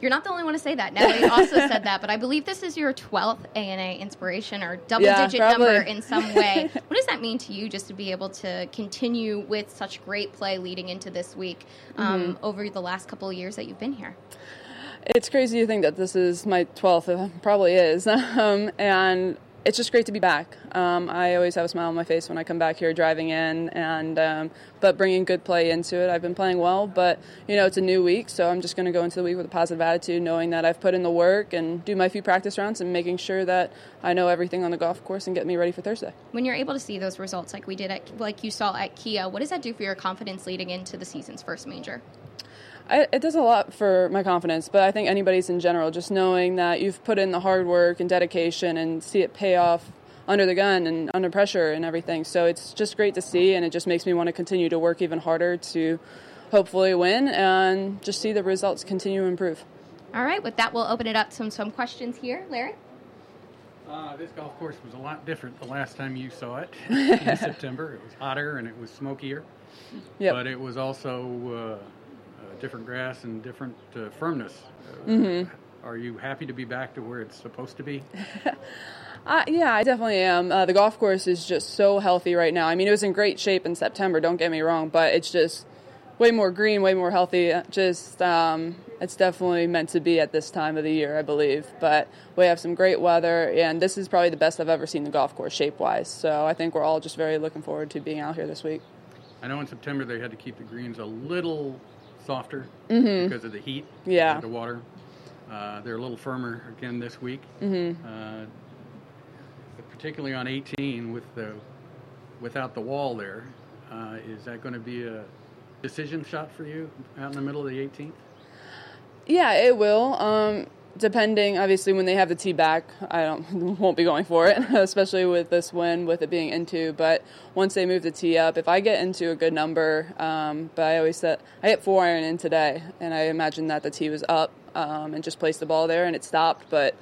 Speaker 7: You're not the only one to say that. Nelly also said that, but I believe this is your 12th ANA inspiration or double
Speaker 13: Yeah,
Speaker 7: digit
Speaker 13: probably.
Speaker 7: number in some way. what does that mean to you just to be able to continue with such great play leading into this week um,
Speaker 13: Mhm.
Speaker 7: over the last couple of years that you've been here?
Speaker 13: It's crazy to think that this is my 12th, it probably is. Um, and it's just great to be back. Um, I always have a smile on my face when I come back here driving in, and um, but bringing good play into it. I've been playing well, but you know it's a new week, so I'm just going to go into the week with a positive attitude, knowing that I've put in the work and do my few practice rounds and making sure that I know everything on the golf course and get me ready for Thursday.
Speaker 7: When you're able to see those results like we did at like you saw at Kia, what does that do for your confidence leading into the season's first major?
Speaker 13: I, it does a lot for my confidence, but I think anybody's in general, just knowing that you've put in the hard work and dedication and see it pay off under the gun and under pressure and everything. So it's just great to see, and it just makes me want to continue to work even harder to hopefully win and just see the results continue to improve.
Speaker 7: All right, with that, we'll open it up to some, some questions here. Larry?
Speaker 9: Uh, this golf course was a lot different the last time you saw it in September. It was hotter and it was smokier.
Speaker 13: Yep.
Speaker 9: But it was also uh, uh, different grass and different uh, firmness. Uh,
Speaker 13: Mhm.
Speaker 9: Are you happy to be back to where it's supposed to be?
Speaker 13: Uh, yeah, I definitely am. Uh, the golf course is just so healthy right now. I mean, it was in great shape in September, don't get me wrong, but it's just way more green, way more healthy. Uh, Just, um, it's definitely meant to be at this time of the year, I believe. But we have some great weather, and this is probably the best I've ever seen the golf course shape wise. So I think we're all just very looking forward to being out here this week.
Speaker 9: I know in September they had to keep the greens a little softer
Speaker 13: Mhm.
Speaker 9: because of the heat,
Speaker 13: Yeah.
Speaker 9: the water. Uh, they're a little firmer again this week.
Speaker 13: Mhm.
Speaker 9: Uh, particularly on 18 with the without the wall there. Uh, is that going to be a decision shot for you out in the middle of the 18th?
Speaker 13: Yeah, it will. Um, depending, obviously, when they have the tee back, I don't won't be going for it, especially with this win, with it being into. But once they move the tee up, if I get into a good number, um, but I always said I hit four iron in today, and I imagine that the tee was up um, and just placed the ball there and it stopped. But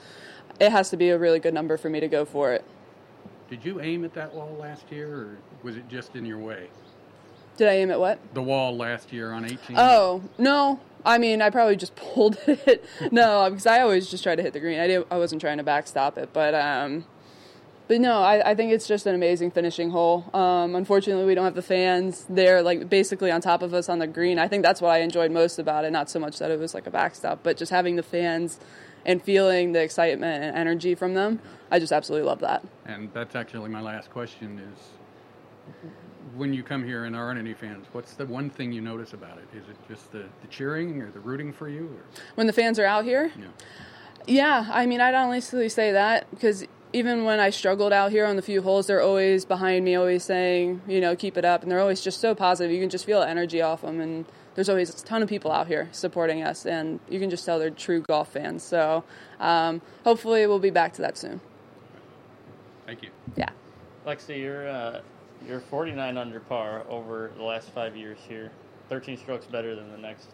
Speaker 13: it has to be a really good number for me to go for it.
Speaker 9: Did you aim at that wall last year, or was it just in your way?
Speaker 13: Did I aim at what?
Speaker 9: The wall last year on 18.
Speaker 13: Oh no, I mean, I probably just pulled it. no, because I always just try to hit the green. I did, I wasn't trying to backstop it, but um, but no, I, I think it's just an amazing finishing hole. Um, unfortunately, we don't have the fans there, like basically on top of us on the green. I think that's what I enjoyed most about it. Not so much that it was like a backstop, but just having the fans and feeling the excitement and energy from them. I just absolutely love that.
Speaker 9: And that's actually my last question: is when you come here and aren't any fans, what's the one thing you notice about it? Is it just the, the cheering or the rooting for you? Or?
Speaker 13: When the fans are out here?
Speaker 9: Yeah.
Speaker 13: Yeah, I mean, I'd honestly say that because even when I struggled out here on the few holes, they're always behind me, always saying, you know, keep it up. And they're always just so positive. You can just feel energy off them. And there's always a ton of people out here supporting us. And you can just tell they're true golf fans. So um, hopefully we'll be back to that soon.
Speaker 9: Thank you.
Speaker 13: Yeah.
Speaker 14: Lexi, you're, uh, you're 49 under par over the last five years here. 13 strokes better than the next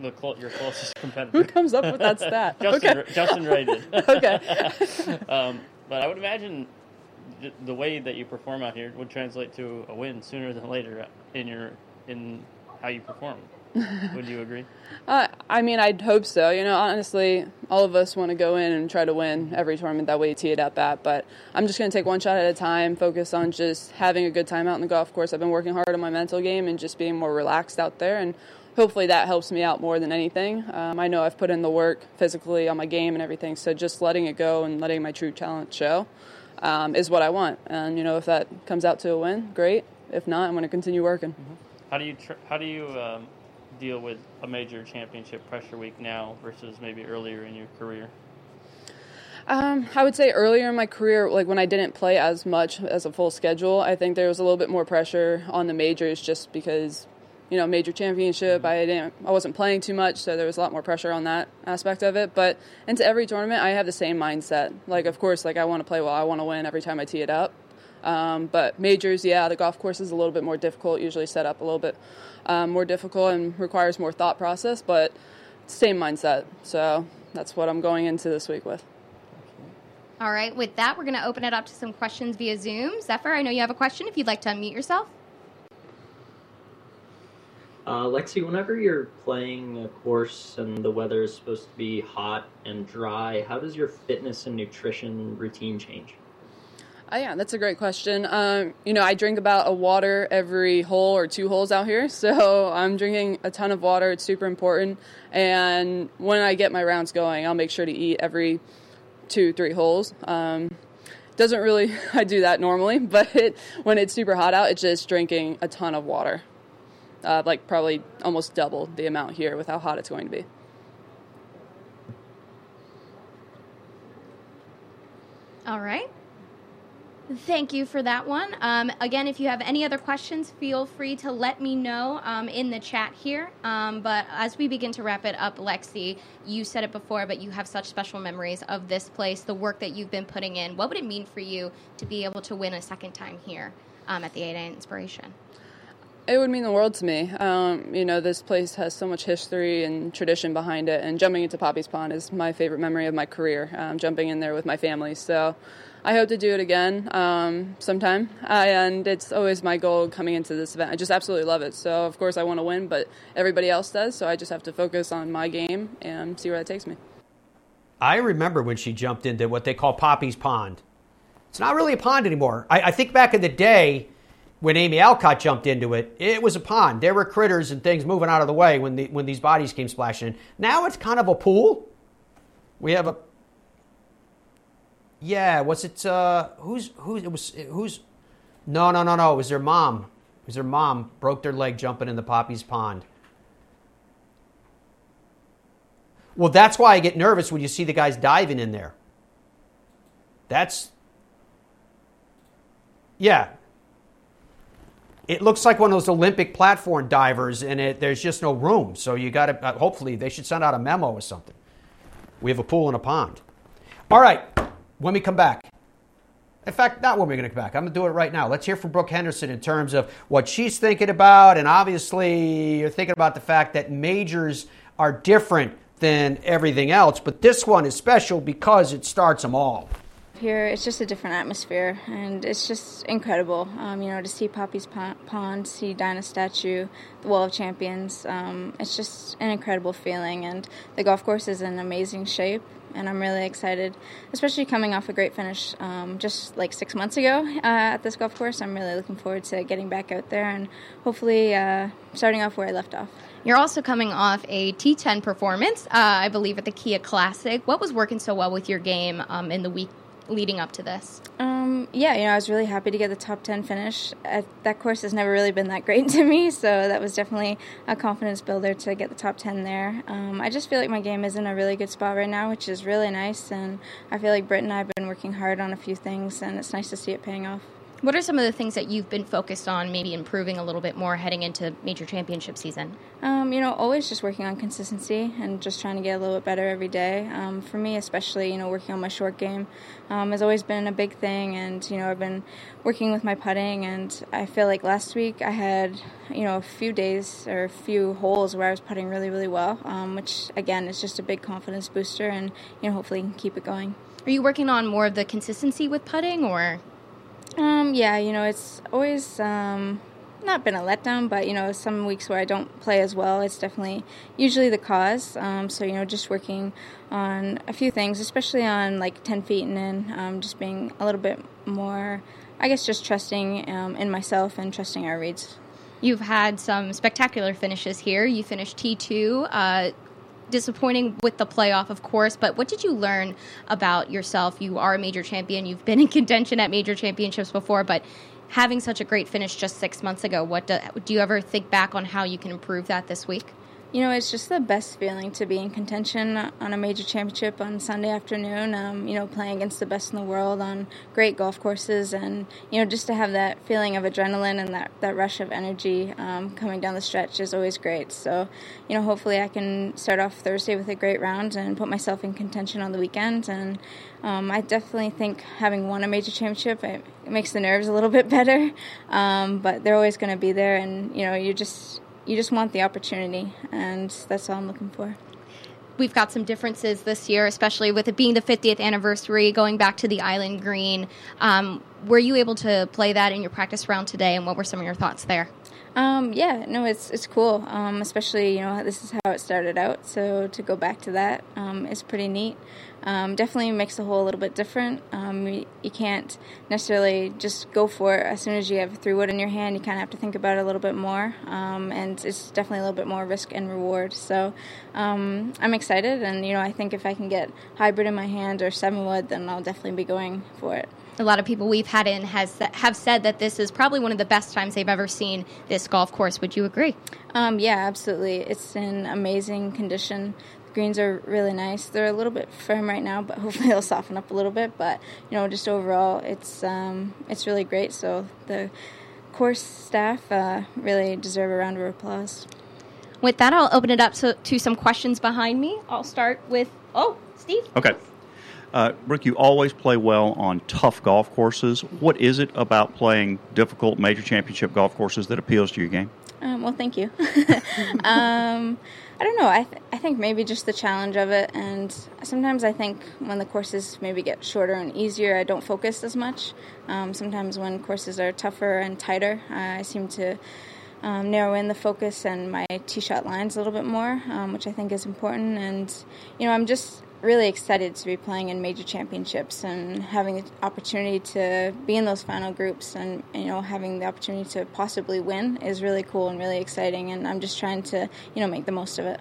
Speaker 14: the clo- your closest competitor.
Speaker 13: Who comes up with that stat?
Speaker 14: Justin,
Speaker 13: okay.
Speaker 14: Justin Ray did.
Speaker 13: okay.
Speaker 14: um, but I would imagine th- the way that you perform out here would translate to a win sooner than later in your in how you perform. Would you agree?
Speaker 13: Uh, I mean, I'd hope so. You know, honestly, all of us want to go in and try to win every tournament that we tee it up at. But I'm just going to take one shot at a time, focus on just having a good time out in the golf course. I've been working hard on my mental game and just being more relaxed out there. And hopefully that helps me out more than anything. Um, I know I've put in the work physically on my game and everything, so just letting it go and letting my true talent show um, is what I want. And you know, if that comes out to a win, great. If not, I'm going to continue working.
Speaker 14: Mm-hmm. How do you tr- how do you um, deal with a major championship pressure week now versus maybe earlier in your career?
Speaker 13: Um, I would say earlier in my career, like when I didn't play as much as a full schedule, I think there was a little bit more pressure on the majors just because you know major championship i didn't i wasn't playing too much so there was a lot more pressure on that aspect of it. But into every tournament i have the same mindset. Like of course like i want to play well i want to win every time i tee it up um, but majors yeah the golf course is a little bit more difficult usually set up a little bit um, more difficult and requires more thought process but same mindset so that's what i'm going into this week with
Speaker 7: All right, with that, we're going to open it up to some questions via Zoom. Zephyr, I know you have a question. If you'd like to unmute yourself.
Speaker 15: Uh, Lexi, whenever you're playing a course and the weather is supposed to be hot and dry, how does your fitness and nutrition routine change?
Speaker 13: Oh, yeah, that's a great question. Um, you know, I drink about a water every hole or two holes out here, so I'm drinking a ton of water. It's super important. And when I get my rounds going, I'll make sure to eat every two, three holes. Um, doesn't really, I do that normally, but it, when it's super hot out, it's just drinking a ton of water uh, like probably almost double the amount here with how hot it's going to be.
Speaker 7: All right. Thank you for that one. Um, again, if you have any other questions, feel free to let me know um, in the chat here. Um, but as we begin to wrap it up, Lexi, you said it before, but you have such special memories of this place, the work that you've been putting in. What would it mean for you to be able to win a second time here um, at the ANA Inspiration?
Speaker 13: It would mean the world to me. Um, you know, this place has so much history and tradition behind it, and jumping into Poppy's Pond is my favorite memory of my career. Um, jumping in there with my family, so I hope to do it again um, sometime. I, and it's always my goal coming into this event. I just absolutely love it. So of course I want to win, but everybody else does. So I just have to focus on my game and see where that takes me.
Speaker 1: I remember when she jumped into what they call Poppy's Pond. It's not really a pond anymore. I, I think back in the day when Amy Alcott jumped into it, it was a pond. There were critters and things moving out of the way when the, when these bodies came splashing in. Now it's kind of a pool. We have a yeah. Was it uh, who's who's it was who's no no no no. It was their mom. It was their mom broke their leg jumping in the Poppy's Pond. Well, that's why I get nervous when you see the guys diving in there. That's Yeah. It looks like one of those Olympic platform divers, and it, there's just no room. So you got to, uh, hopefully, they should send out a memo or something. We have a pool and a pond. All right, when we come back, in fact, not when we're going to come back. I'm going to do it right now. Let's hear from Brooke Henderson in terms of what she's thinking about. And obviously, you're thinking about the fact that majors are different than everything else, but this one is special because it starts them all.
Speaker 16: Here, it's just a different atmosphere, and it's just incredible. Um, you know, to see Poppy's Pond, see Dinah Statue, the Wall of Champions. Um, it's just an incredible feeling, and the golf course is in amazing shape. And I'm really excited, especially coming off a great finish um, just like six months ago uh, at this golf course. I'm really looking forward to getting back out there and hopefully uh, starting off where I left off.
Speaker 7: You're also coming off a T10 performance, uh, I believe, at the Kia Classic. What was working so well with your game um, in the week leading up to this?
Speaker 16: Um, yeah, you know, I was really happy to get the top 10 finish. Uh, that course has never really been that great to me, so that was definitely a confidence builder to get the top 10 there. Um, I just feel like my game is in a really good spot right now, which is really nice, and I feel like Britt and I have been working hard on a few things, and it's nice to see it paying off.
Speaker 7: What are some of the things that you've been focused on, maybe improving a little bit more heading into major championship season?
Speaker 16: Um, you know, always just working on consistency and just trying to get a little bit better every day. Um, for me, especially, you know, working on my short game um, has always been a big thing. And, you know, I've been working with my putting, and I feel like last week I had, you know, a few days or a few holes where I was putting really, really well, um, which, again, is just a big confidence booster, and, you know, hopefully can keep it going.
Speaker 7: Are you working on more of the consistency with putting or?
Speaker 16: Um, yeah, you know, it's always um, not been a letdown, but you know, some weeks where I don't play as well, it's definitely usually the cause. Um, so you know, just working on a few things, especially on like ten feet and in, um, just being a little bit more, I guess, just trusting um, in myself and trusting our reads.
Speaker 7: You've had some spectacular finishes here. You finished T two. Uh, disappointing with the playoff, of course, but what did you learn about yourself? You are a major champion. You've been in contention at major championships before, but having such a great finish just six months ago, what do, do you ever think back on how you can improve that this week?
Speaker 16: You know, it's just the best feeling to be in contention on a major championship on Sunday afternoon. Um, you know, playing against the best in the world on great golf courses, and you know, just to have that feeling of adrenaline and that, that rush of energy um, coming down the stretch is always great. So, you know, hopefully I can start off Thursday with a great round and put myself in contention on the weekend. And um, I definitely think having won a major championship it, it makes the nerves a little bit better, um, but they're always going to be there, and you know, you just you just want the opportunity, and that's all I'm looking for.
Speaker 7: We've got some differences this year, especially with it being the 50th anniversary, going back to the Island Green. Um, were you able to play that in your practice round today, and what were some of your thoughts there?
Speaker 16: Um, yeah, no, it's it's cool. Um, especially you know this is how it started out, so to go back to that um, is pretty neat. Um, definitely makes the hole a little bit different. Um, you, you, can't necessarily just go for it as soon as you have three wood in your hand. You kind of have to think about it a little bit more, um, and it's definitely a little bit more risk and reward. So I'm excited, and you know I think if I can get hybrid in my hand or seven wood, then I'll definitely be going for it
Speaker 7: a lot of people we've had in has have said that this is probably one of the best times they've ever seen this golf course. Would you agree?
Speaker 16: Um, yeah, absolutely. It's in amazing condition. The greens are really nice. They're a little bit firm right now, but hopefully they'll soften up a little bit. But you know, just overall, it's um, it's really great. So the course staff uh, really deserve a round of applause.
Speaker 7: With that, I'll open it up to, to some questions behind me. I'll start with oh, Steve.
Speaker 17: Okay. Uh, Rick, you always play well on tough golf courses. What is it about playing difficult major championship golf courses that appeals to your game?
Speaker 16: Um, well, thank you. um, I don't know. I, th- I think maybe just the challenge of it, and sometimes I think when the courses maybe get shorter and easier, I don't focus as much. Um, sometimes when courses are tougher and tighter, I seem to um, narrow in the focus and my tee shot lines a little bit more, um, which I think is important. And you know, I'm just really excited to be playing in major championships and having the opportunity to be in those final groups and you know having the opportunity to possibly win is really cool and really exciting and I'm just trying to you know make the most of it.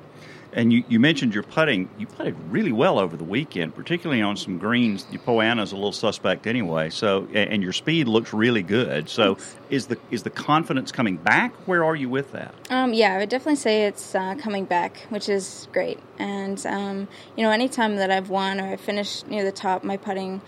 Speaker 17: And you, you mentioned your putting. You putted really well over the weekend, particularly on some greens. Your Poa annua is a little suspect anyway. So, and your speed looks really good. So, is the is the confidence coming back? Where are you with that?
Speaker 16: Um, yeah, I would definitely say it's uh, coming back, which is great. And um, you know, anytime that I've won or I finished near the top, my putting.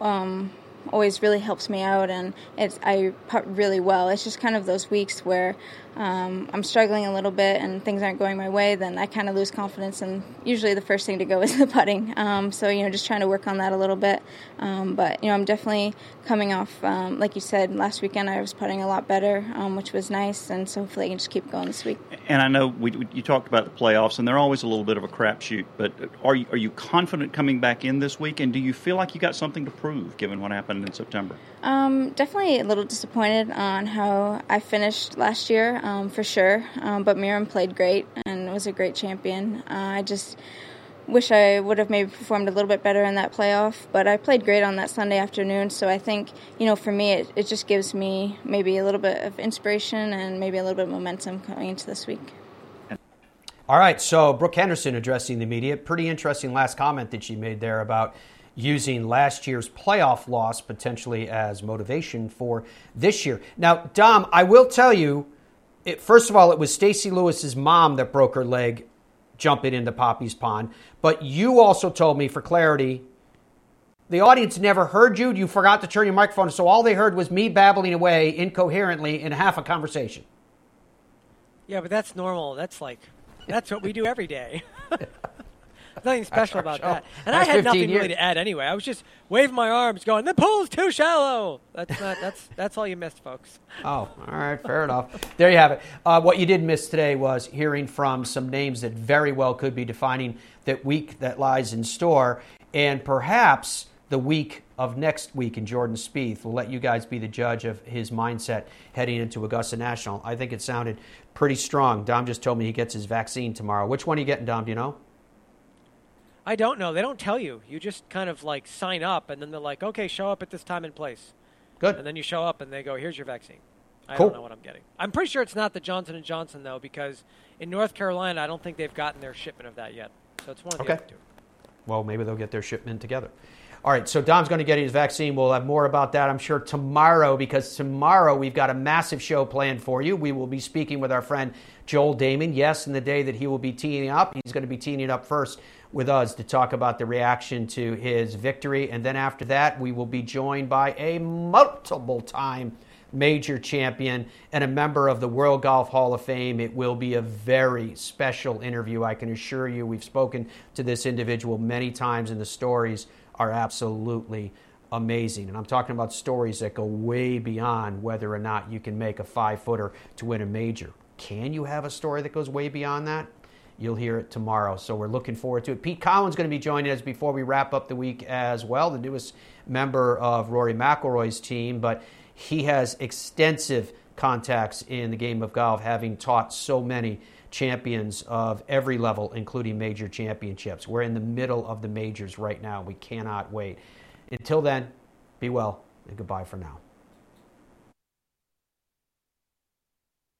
Speaker 16: Um, always really helps me out, and it's I putt really well. It's just kind of those weeks where um, I'm struggling a little bit and things aren't going my way, then I kind of lose confidence. And usually the first thing to go is the putting. Um, so you know, just trying to work on that a little bit. Um, but you know, I'm definitely coming off, um, like you said, last weekend I was putting a lot better, um, which was nice. And so hopefully I can just keep going this week.
Speaker 17: And I know we, we, you talked about the playoffs, and they're always a little bit of a crapshoot. But are you, are you confident coming back in this week? And do you feel like you got something to prove, given what happened in September?
Speaker 16: Um, definitely a little disappointed on how I finished last year, um, for sure. Um, but Mirim played great and was a great champion. Uh, I just wish I would have maybe performed a little bit better in that playoff, but I played great on that Sunday afternoon. So I think, you know, for me, it, it just gives me maybe a little bit of inspiration and maybe a little bit of momentum coming into this week.
Speaker 1: All right, so Brooke Henderson addressing the media. Pretty interesting last comment that she made there about using last year's playoff loss potentially as motivation for this year. Now, Dom, I will tell you, it, first of all, it was Stacy Lewis's mom that broke her leg jumping into Poppy's pond. But you also told me, for clarity, the audience never heard you. You forgot to turn your microphone, so all they heard was me babbling away incoherently in half a conversation.
Speaker 4: Yeah, but that's normal. That's like that's what we do every day. nothing special about that. And I had nothing
Speaker 1: years.
Speaker 4: really to add anyway. I was just waving my arms, going, "The pool's too shallow." That's not. That's that's all you missed, folks.
Speaker 1: Oh, all right, fair enough. There you have it. Uh, what you did miss today was hearing from some names that very well could be defining that week that lies in store, and perhaps the week of next week in Jordan Spieth. We'll let you guys be the judge of his mindset heading into Augusta National. I think it sounded pretty strong. Dom just told me he gets his vaccine tomorrow. Which one are you getting, Dom? Do you know?
Speaker 4: I don't know. They don't tell you. You just kind of like sign up, and then they're like, "Okay, show up at this time and place."
Speaker 1: Good.
Speaker 4: And then you show up, and they go, "Here's your vaccine." I
Speaker 1: Cool.
Speaker 4: don't know what I'm getting. I'm pretty sure it's not the Johnson and Johnson though, because in North Carolina, I don't think they've gotten their shipment of that yet. So it's one of the
Speaker 1: Okay.
Speaker 4: other two.
Speaker 1: Well, maybe they'll get their shipment together. All right, so Dom's going to get his vaccine. We'll have more about that, I'm sure, tomorrow because tomorrow we've got a massive show planned for you. We will be speaking with our friend Joel Dahmen. Yes, in the day that he will be teeing up, he's going to be teeing up first with us to talk about the reaction to his victory. And then after that, we will be joined by a multiple time major champion and a member of the World Golf Hall of Fame. It will be a very special interview, I can assure you. We've spoken to this individual many times, in the stories are absolutely amazing. And I'm talking about stories that go way beyond whether or not you can make a five footer to win a major. Can you have a story that goes way beyond that? You'll hear it tomorrow. So we're looking forward to it. Pete Cowen is going to be joining us before we wrap up the week as well, the newest member of Rory McIlroy's team. But he has extensive contacts in the game of golf, having taught so many champions of every level, including major championships. We're in the middle of the majors right now. We cannot wait. Until then, be well and goodbye for now.